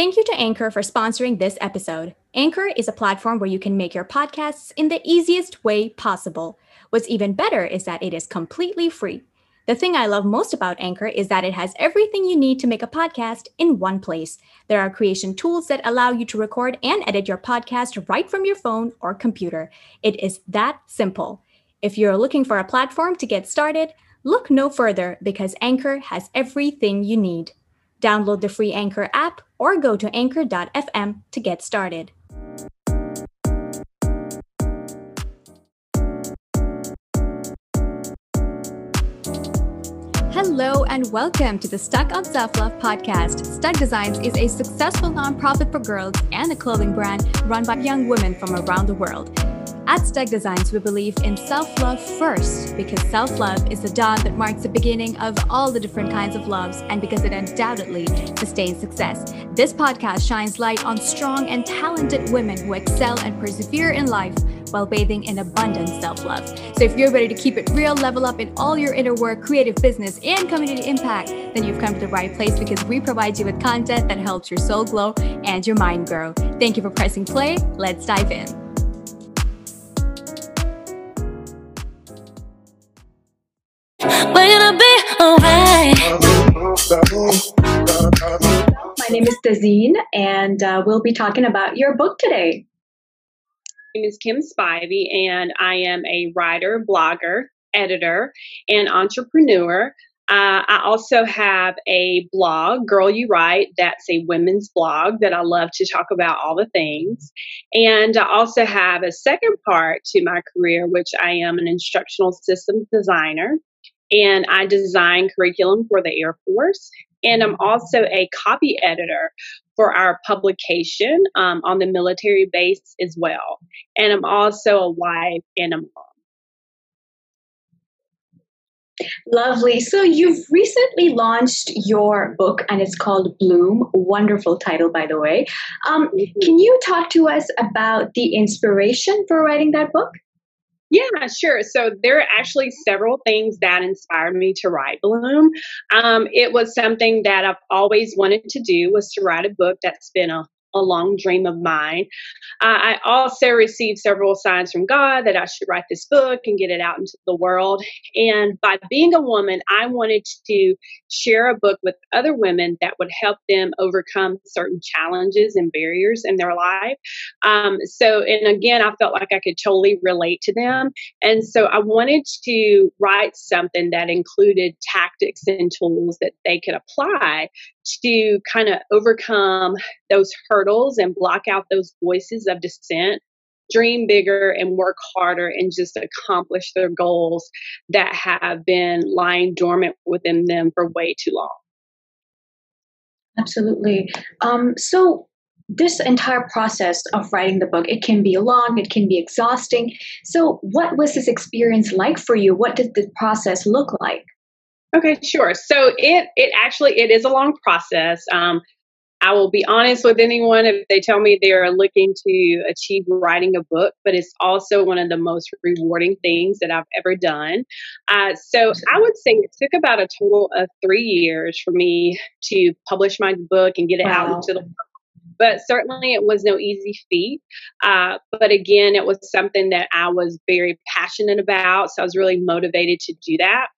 Thank you to Anchor for sponsoring this episode. Anchor is a platform where you can make your podcasts in the easiest way possible. What's even better is that it is completely free. The thing I love most about Anchor is that it has everything you need to make a podcast in one place. There are creation tools that allow you to record and edit your podcast right from your phone or computer. It is that simple. If you're looking for a platform to get started, look no further because Anchor has everything you need. Download the free Anchor app or go to anchor.fm to get started. Hello and welcome to the STUK on Self Love podcast. STUK Designs is a successful nonprofit for girls and a clothing brand run by young women from around the world. At STUK Designs, we believe in self love first because self love is the dawn that marks the beginning of all the different kinds of loves and because it undoubtedly sustains success. This podcast shines light on strong and talented women who excel and persevere in life while bathing in abundant self love. So, if you're ready to keep it real, level up in all your inner work, creative business, and community impact, then you've come to the right place because we provide you with content that helps your soul glow and your mind grow. Thank you for pressing play. Let's dive in. My name is Dazine, and uh, we'll be talking about your book today. My name is Kim Spivey, and I am a writer, blogger, editor, and entrepreneur. Uh, I also have a blog, Girl You Write, that's a women's blog that I love to talk about all the things. And I also have a second part to my career, which I am an instructional systems designer and I design curriculum for the Air Force. And I'm also a copy editor for our publication um, on the military base as well. And I'm also a wife and a mom. Lovely. So you've recently launched your book and it's called Bloom. Wonderful title, by the way. Um, Mm-hmm. can you talk to us about the inspiration for writing that book? Yeah, sure. So there are actually several things that inspired me to write Bloom. Um, it was something that I've always wanted to do was to write a book that's been a a long dream of mine. Uh, I also received several signs from God that I should write this book and get it out into the world. And by being a woman, I wanted to share a book with other women that would help them overcome certain challenges and barriers in their life. Um, so, and again, I felt like I could totally relate to them. And so I wanted to write something that included tactics and tools that they could apply to kind of overcome those hurdles and block out those voices of dissent, dream bigger and work harder and just accomplish their goals that have been lying dormant within them for way too long. Absolutely. Um, so this entire process of writing the book, it can be long, it can be exhausting. So what was this experience like for you? What did the process look like? Okay, sure. So it it actually it is a long process. Um, I will be honest with anyone if they tell me they're looking to achieve writing a book, but it's also one of the most rewarding things that I've ever done. Uh, so I would say it took about a total of three years for me to publish my book and get it out into the world. But certainly it was no easy feat. Uh, but again, it was something that I was very passionate about. So I was really motivated to do that.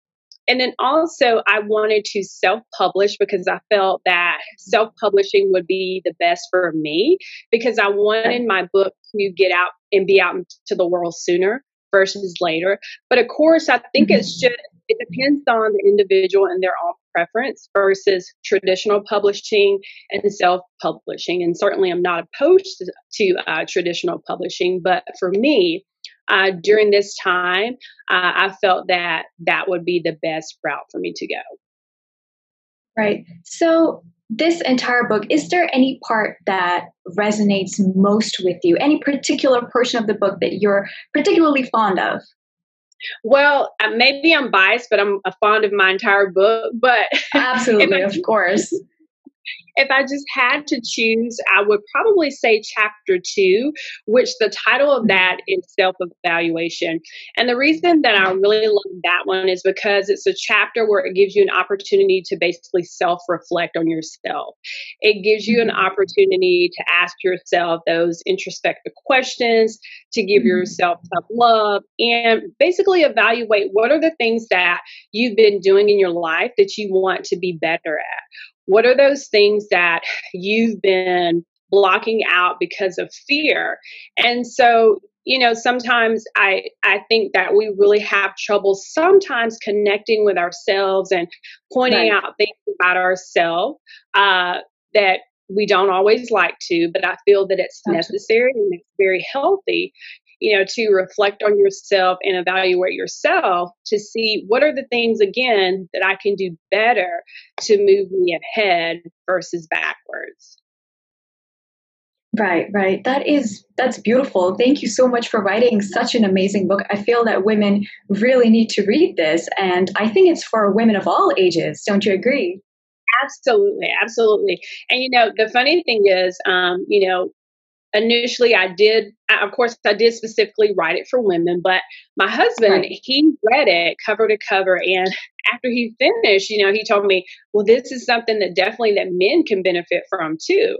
And then also, I wanted to self publish because I felt that self publishing would be the best for me because I wanted my book to get out and be out into the world sooner versus later. But of course, I think it should, it depends on the individual and their own preference versus traditional publishing and self publishing. And certainly, I'm not opposed to, to uh, traditional publishing, but for me, uh, during this time, uh, I felt that that would be the best route for me to go. Right. So this entire book, is there any part that resonates most with you? Any particular portion of the book that you're particularly fond of? Well, uh, maybe I'm biased, but I'm uh, fond of my entire book. But Absolutely, If of course. If I just had to choose, I would probably say chapter two, which the title of that is self evaluation. And the reason that I really love that one is because it's a chapter where it gives you an opportunity to basically self reflect on yourself. It gives you an mm-hmm. opportunity to ask yourself those introspective questions, to give mm-hmm. yourself self love, and basically evaluate what are the things that you've been doing in your life that you want to be better at what are those things that you've been blocking out because of fear? And so, you know, sometimes I I think that we really have trouble sometimes connecting with ourselves and pointing right. out things about ourselves uh, that we don't always like to, but I feel that it's necessary and it's very healthy you know, to reflect on yourself and evaluate yourself to see what are the things, again, that I can do better to move me ahead versus backwards. Right, right. That is that's beautiful. Thank you so much for writing such an amazing book. I feel that women really need to read this and I think it's for women of all ages. Don't you agree? Absolutely, absolutely. And you know, the funny thing is, um, you know, initially I did, of course, I did specifically write it for women, but my husband, right. he read it cover to cover. And after he finished, you know, he told me, well, this is something that definitely that men can benefit from too,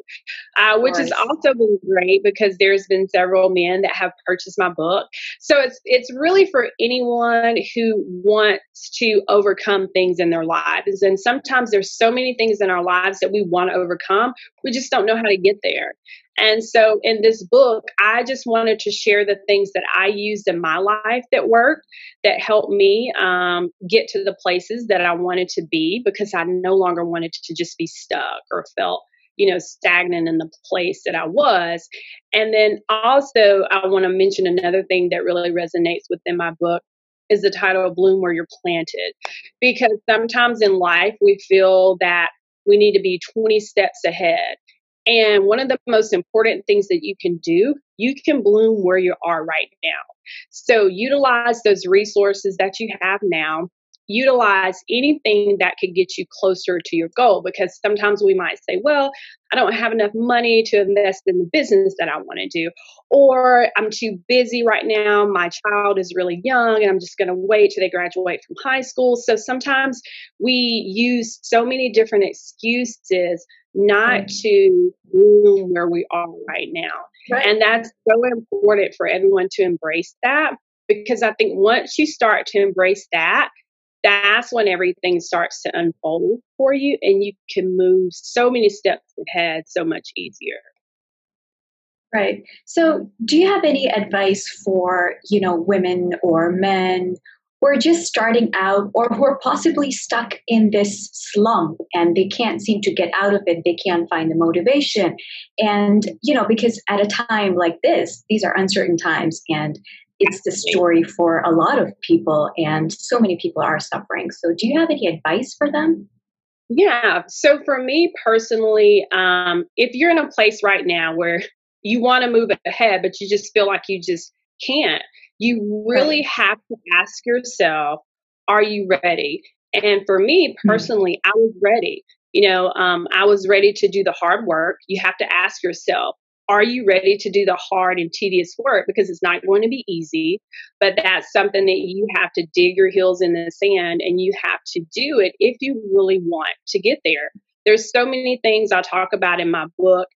uh, which has also been great because there's been several men that have purchased my book. So it's, it's really for anyone who wants to overcome things in their lives. And sometimes there's so many things in our lives that we want to overcome. We just don't know how to get there. And so in this book, I just wanted to share the things that I used in my life that worked, that helped me um, get to the places that I wanted to be because I no longer wanted to just be stuck or felt you know stagnant in the place that I was. And then also I want to mention another thing that really resonates within my book is the title of Bloom Where You're Planted. Because sometimes in life we feel that we need to be 20 steps ahead. And one of the most important things that you can do, you can bloom where you are right now. So utilize those resources that you have now. Utilize anything that could get you closer to your goal because sometimes we might say, well, I don't have enough money to invest in the business that I want to do, or I'm too busy right now. My child is really young and I'm just going to wait till they graduate from high school. So sometimes we use so many different excuses not mm. to bloom where we are right now. Right. And that's so important for everyone to embrace that because I think once you start to embrace that, that's when everything starts to unfold for you and you can move so many steps ahead so much easier. Right. So, do you have any advice for, you know, women or men who are just starting out or who are possibly stuck in this slump and they can't seem to get out of it. They can't find the motivation. And, you know, because at a time like this, these are uncertain times and it's the story for a lot of people and so many people are suffering. So, do you have any advice for them? Yeah. So, for me personally, um, if you're in a place right now where you want to move ahead, but you just feel like you just can't, you really have to ask yourself, are you ready? And for me hmm. personally. I was ready. You know, um, I was ready to do the hard work. You have to ask yourself, are you ready to do the hard and tedious work? Because it's not going to be easy, but that's something that you have to dig your heels in the sand and you have to do it if you really want to get there. There's so many things I talk about in my book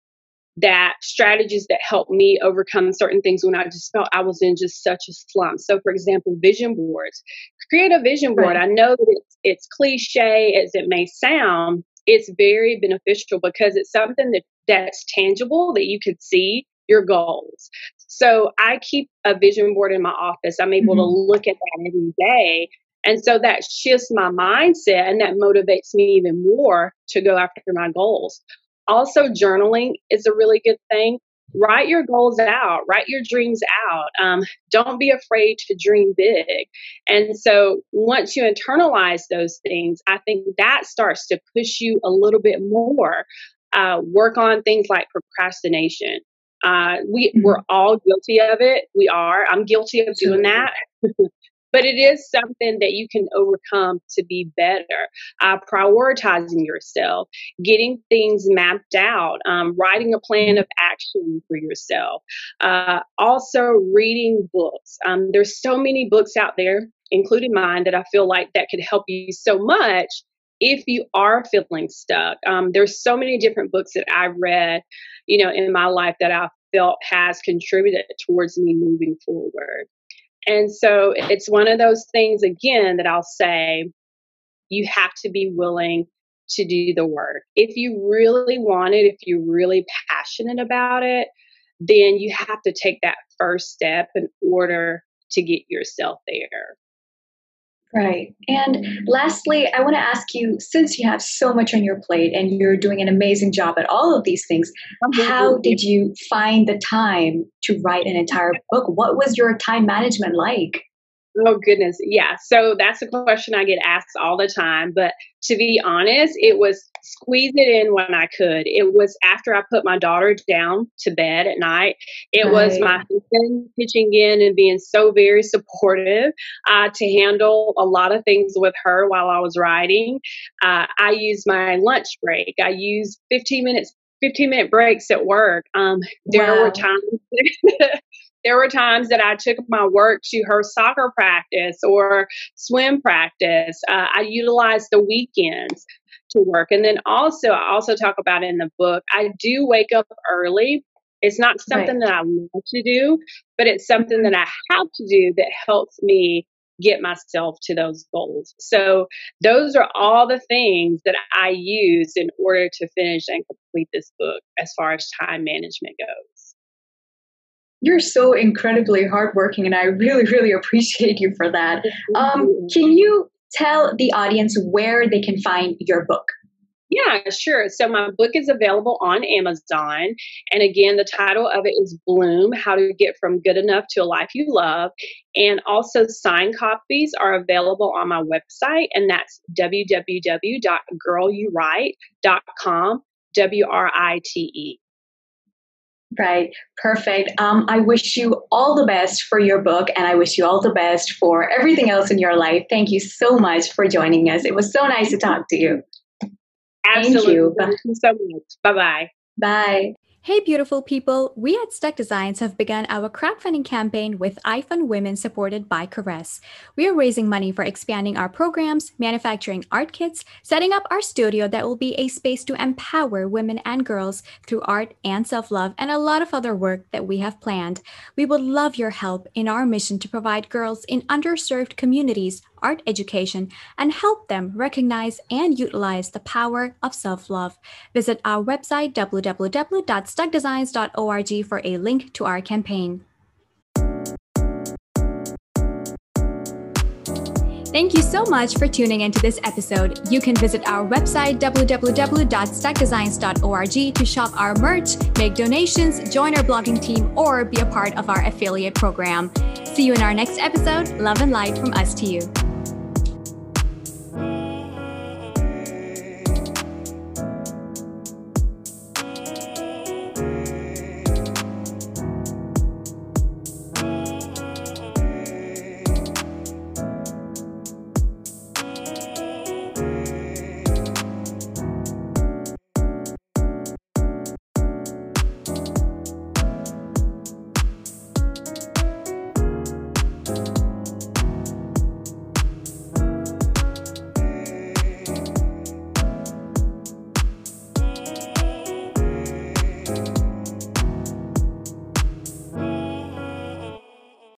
that strategies that helped me overcome certain things when I just felt I was in just such a slump. So, for example, vision boards. Create a vision board. Right. I know that it's, it's cliche as it may sound. It's very beneficial because it's something that, that's tangible that you can see your goals. So I keep a vision board in my office. I'm able mm-hmm. to look at that every day. And so that shifts my mindset and that motivates me even more to go after my goals. Also, journaling is a really good thing. Write your goals out, write your dreams out. Um, don't be afraid to dream big. And so, once you internalize those things, I think that starts to push you a little bit more. Uh, work on things like procrastination. Uh, we, mm-hmm. we're all guilty of it. We are. I'm guilty of doing that. but it is something that you can overcome to be better. Uh, prioritizing yourself, getting things mapped out, um, writing a plan of action for yourself. Uh, also, reading books. Um, there's so many books out there, including mine, that I feel like that could help you so much if you are feeling stuck. Um, there's so many different books that I've read, you know, in my life that I felt has contributed towards me moving forward. And so it's one of those things, again, that I'll say you have to be willing to do the work. If you really want it, if you're really passionate about it, then you have to take that first step in order to get yourself there. Right. And lastly, I want to ask you since you have so much on your plate and you're doing an amazing job at all of these things, how did you find the time to write an entire book? What was your time management like? Oh goodness, yeah. So that's a question I get asked all the time. But to be honest, it was squeeze it in when I could. It was after I put my daughter down to bed at night. It right. was my husband pitching in and being so very supportive uh, to handle a lot of things with her while I was writing. Uh, I used my lunch break. I used 15 minutes 15 minute breaks at work. Um, there wow. were times there were times that I took my work to her soccer practice or swim practice. Uh, I utilized the weekends to work. And then also, I also talk about in the book, I do wake up early. It's not something right. that I want to do, but it's something that I have to do that helps me get myself to those goals. So those are all the things that I use in order to finish and complete this book as far as time management goes. You're so incredibly hardworking, and I really, really appreciate you for that. Um, can you tell the audience where they can find your book? Yeah, sure. So my book is available on Amazon. And again, the title of it is Bloom How to Get From Good Enough to a Life You Love. And also, signed copies are available on my website, and that's www.girlyouwrite.com, W R I T E. Right. Perfect. Um, I wish you all the best for your book and I wish you all the best for everything else in your life. Thank you so much for joining us. It was so nice to talk to you. Absolutely. Thank you. Thank you so much. Bye bye bye. Hey, beautiful people! We at STUK Designs have begun our crowdfunding campaign with iFund Women supported by Caress. We are raising money for expanding our programs, manufacturing art kits, setting up our studio that will be a space to empower women and girls through art and self love, and a lot of other work that we have planned. We would love your help in our mission to provide girls in underserved communities art education and help them recognize and utilize the power of self love. Visit our website www.stukdesigns.org for a link to our campaign. Thank you so much for tuning into this episode. You can visit our website www.stukdesigns.org to shop our merch, make donations, join our blogging team, or be a part of our affiliate program. See you in our next episode. Love and light from us to you.